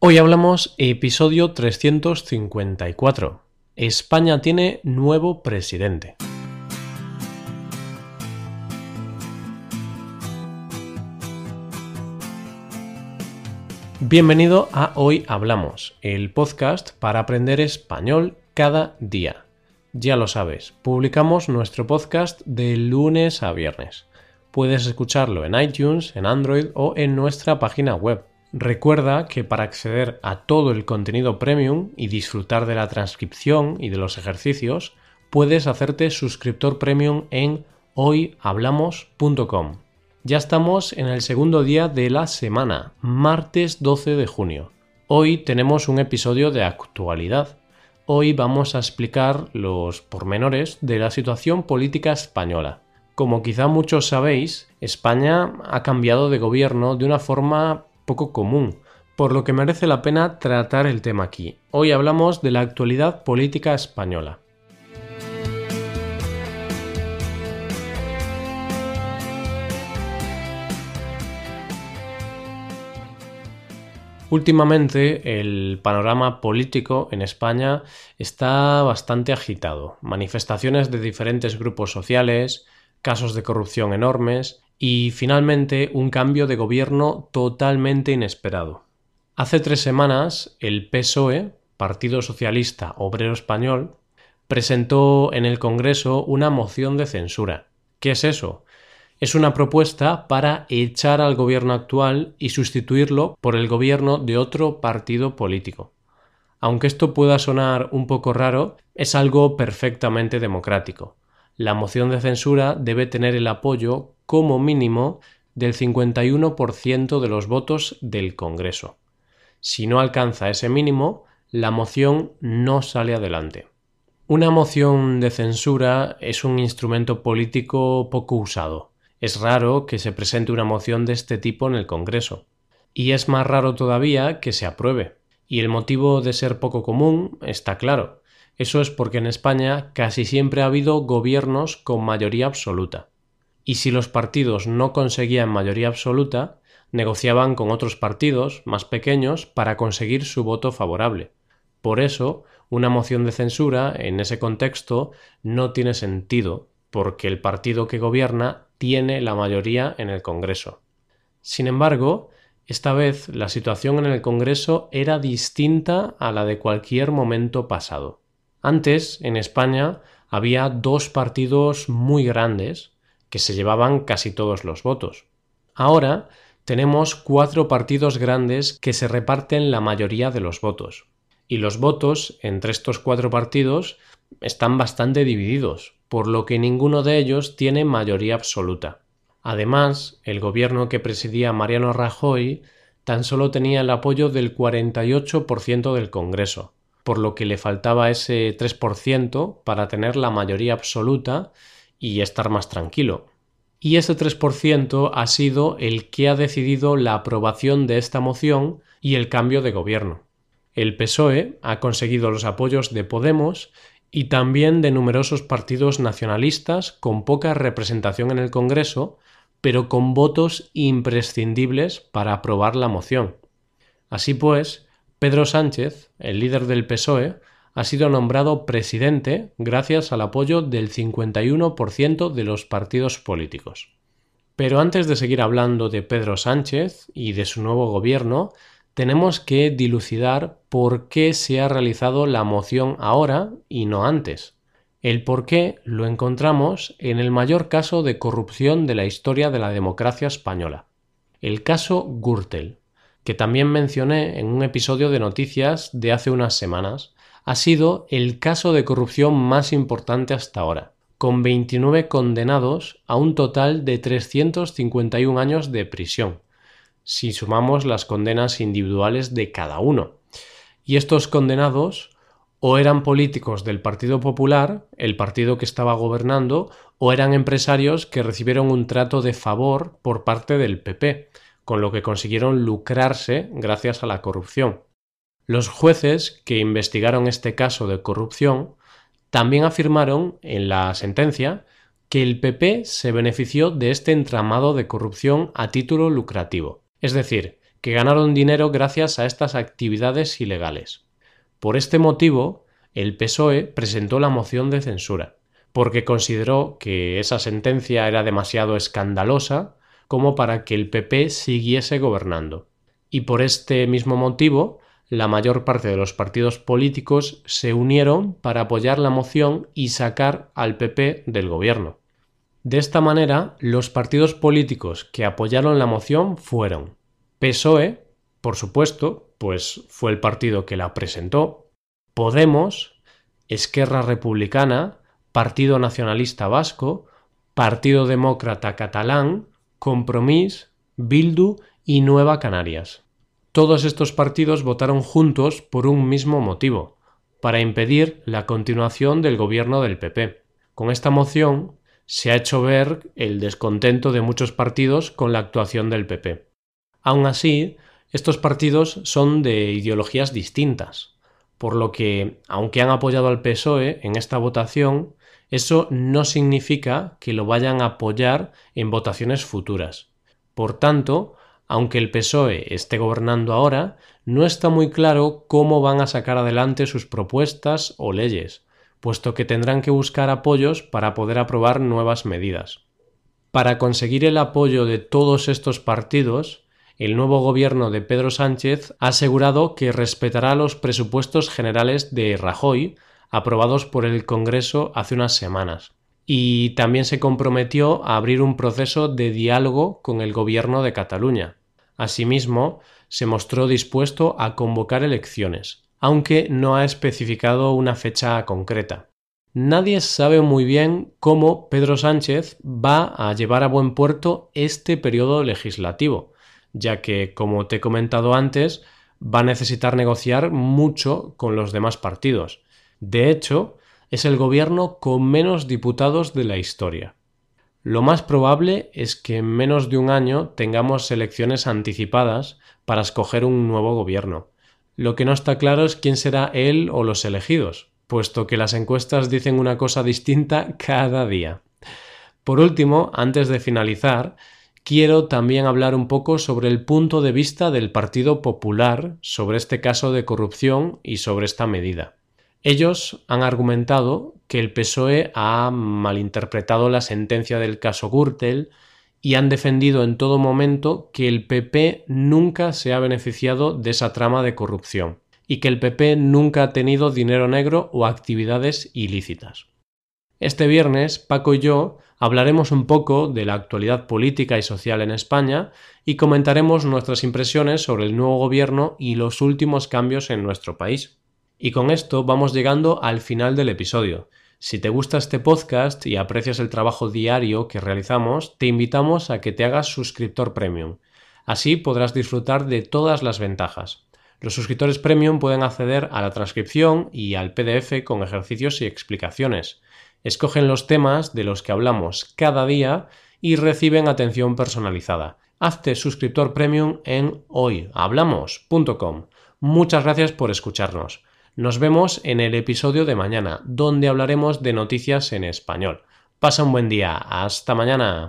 Hoy hablamos episodio 354. España tiene nuevo presidente. Bienvenido a Hoy Hablamos, el podcast para aprender español cada día. Ya lo sabes, publicamos nuestro podcast de lunes a viernes. Puedes escucharlo en iTunes, en Android o en nuestra página web Recuerda que para acceder a todo el contenido premium y disfrutar de la transcripción y de los ejercicios, puedes hacerte suscriptor premium en hoyhablamos.com. Ya estamos en el segundo día de la semana, martes 12 de junio. Hoy tenemos un episodio de actualidad. Hoy vamos a explicar los pormenores de la situación política española. Como quizá muchos sabéis, España ha cambiado de gobierno de una forma poco común, por lo que merece la pena tratar el tema aquí. Hoy hablamos de la actualidad política española. Últimamente el panorama político en España está bastante agitado. Manifestaciones de diferentes grupos sociales, casos de corrupción enormes y finalmente un cambio de gobierno totalmente inesperado. Hace tres semanas el PSOE, Partido Socialista Obrero Español, presentó en el Congreso una moción de censura. ¿Qué es eso? Es una propuesta para echar al gobierno actual y sustituirlo por el gobierno de otro partido político. Aunque esto pueda sonar un poco raro, es algo perfectamente democrático. La moción de censura debe tener el apoyo como mínimo del 51% de los votos del Congreso. Si no alcanza ese mínimo, la moción no sale adelante. Una moción de censura es un instrumento político poco usado. Es raro que se presente una moción de este tipo en el Congreso. Y es más raro todavía que se apruebe. Y el motivo de ser poco común está claro. Eso es porque en España casi siempre ha habido gobiernos con mayoría absoluta y si los partidos no conseguían mayoría absoluta, negociaban con otros partidos más pequeños para conseguir su voto favorable. Por eso, una moción de censura en ese contexto no tiene sentido, porque el partido que gobierna tiene la mayoría en el Congreso. Sin embargo, esta vez la situación en el Congreso era distinta a la de cualquier momento pasado. Antes, en España, había dos partidos muy grandes, que se llevaban casi todos los votos. Ahora tenemos cuatro partidos grandes que se reparten la mayoría de los votos. Y los votos entre estos cuatro partidos están bastante divididos, por lo que ninguno de ellos tiene mayoría absoluta. Además, el gobierno que presidía Mariano Rajoy tan solo tenía el apoyo del 48% del Congreso, por lo que le faltaba ese 3% para tener la mayoría absoluta y estar más tranquilo. Y ese 3% ha sido el que ha decidido la aprobación de esta moción y el cambio de gobierno. El PSOE ha conseguido los apoyos de Podemos y también de numerosos partidos nacionalistas con poca representación en el Congreso, pero con votos imprescindibles para aprobar la moción. Así pues, Pedro Sánchez, el líder del PSOE, ha sido nombrado presidente gracias al apoyo del 51% de los partidos políticos. Pero antes de seguir hablando de Pedro Sánchez y de su nuevo gobierno, tenemos que dilucidar por qué se ha realizado la moción ahora y no antes. El por qué lo encontramos en el mayor caso de corrupción de la historia de la democracia española, el caso Gürtel, que también mencioné en un episodio de noticias de hace unas semanas, ha sido el caso de corrupción más importante hasta ahora, con 29 condenados a un total de 351 años de prisión, si sumamos las condenas individuales de cada uno. Y estos condenados o eran políticos del Partido Popular, el partido que estaba gobernando, o eran empresarios que recibieron un trato de favor por parte del PP, con lo que consiguieron lucrarse gracias a la corrupción. Los jueces que investigaron este caso de corrupción también afirmaron en la sentencia que el PP se benefició de este entramado de corrupción a título lucrativo, es decir, que ganaron dinero gracias a estas actividades ilegales. Por este motivo, el PSOE presentó la moción de censura, porque consideró que esa sentencia era demasiado escandalosa como para que el PP siguiese gobernando. Y por este mismo motivo, la mayor parte de los partidos políticos se unieron para apoyar la moción y sacar al PP del gobierno. De esta manera, los partidos políticos que apoyaron la moción fueron PSOE, por supuesto, pues fue el partido que la presentó, Podemos, Esquerra Republicana, Partido Nacionalista Vasco, Partido Demócrata Catalán, Compromís, Bildu y Nueva Canarias. Todos estos partidos votaron juntos por un mismo motivo, para impedir la continuación del gobierno del PP. Con esta moción se ha hecho ver el descontento de muchos partidos con la actuación del PP. Aun así, estos partidos son de ideologías distintas, por lo que, aunque han apoyado al PSOE en esta votación, eso no significa que lo vayan a apoyar en votaciones futuras. Por tanto, aunque el PSOE esté gobernando ahora, no está muy claro cómo van a sacar adelante sus propuestas o leyes, puesto que tendrán que buscar apoyos para poder aprobar nuevas medidas. Para conseguir el apoyo de todos estos partidos, el nuevo gobierno de Pedro Sánchez ha asegurado que respetará los presupuestos generales de Rajoy, aprobados por el Congreso hace unas semanas. Y también se comprometió a abrir un proceso de diálogo con el Gobierno de Cataluña. Asimismo, se mostró dispuesto a convocar elecciones, aunque no ha especificado una fecha concreta. Nadie sabe muy bien cómo Pedro Sánchez va a llevar a buen puerto este periodo legislativo, ya que, como te he comentado antes, va a necesitar negociar mucho con los demás partidos. De hecho, es el gobierno con menos diputados de la historia. Lo más probable es que en menos de un año tengamos elecciones anticipadas para escoger un nuevo gobierno. Lo que no está claro es quién será él o los elegidos, puesto que las encuestas dicen una cosa distinta cada día. Por último, antes de finalizar, quiero también hablar un poco sobre el punto de vista del Partido Popular sobre este caso de corrupción y sobre esta medida. Ellos han argumentado que el PSOE ha malinterpretado la sentencia del caso Gürtel y han defendido en todo momento que el PP nunca se ha beneficiado de esa trama de corrupción y que el PP nunca ha tenido dinero negro o actividades ilícitas. Este viernes, Paco y yo hablaremos un poco de la actualidad política y social en España y comentaremos nuestras impresiones sobre el nuevo gobierno y los últimos cambios en nuestro país. Y con esto vamos llegando al final del episodio. Si te gusta este podcast y aprecias el trabajo diario que realizamos, te invitamos a que te hagas suscriptor premium. Así podrás disfrutar de todas las ventajas. Los suscriptores premium pueden acceder a la transcripción y al PDF con ejercicios y explicaciones. Escogen los temas de los que hablamos cada día y reciben atención personalizada. Hazte suscriptor premium en hoyhablamos.com. Muchas gracias por escucharnos. Nos vemos en el episodio de mañana, donde hablaremos de noticias en español. Pasa un buen día. Hasta mañana.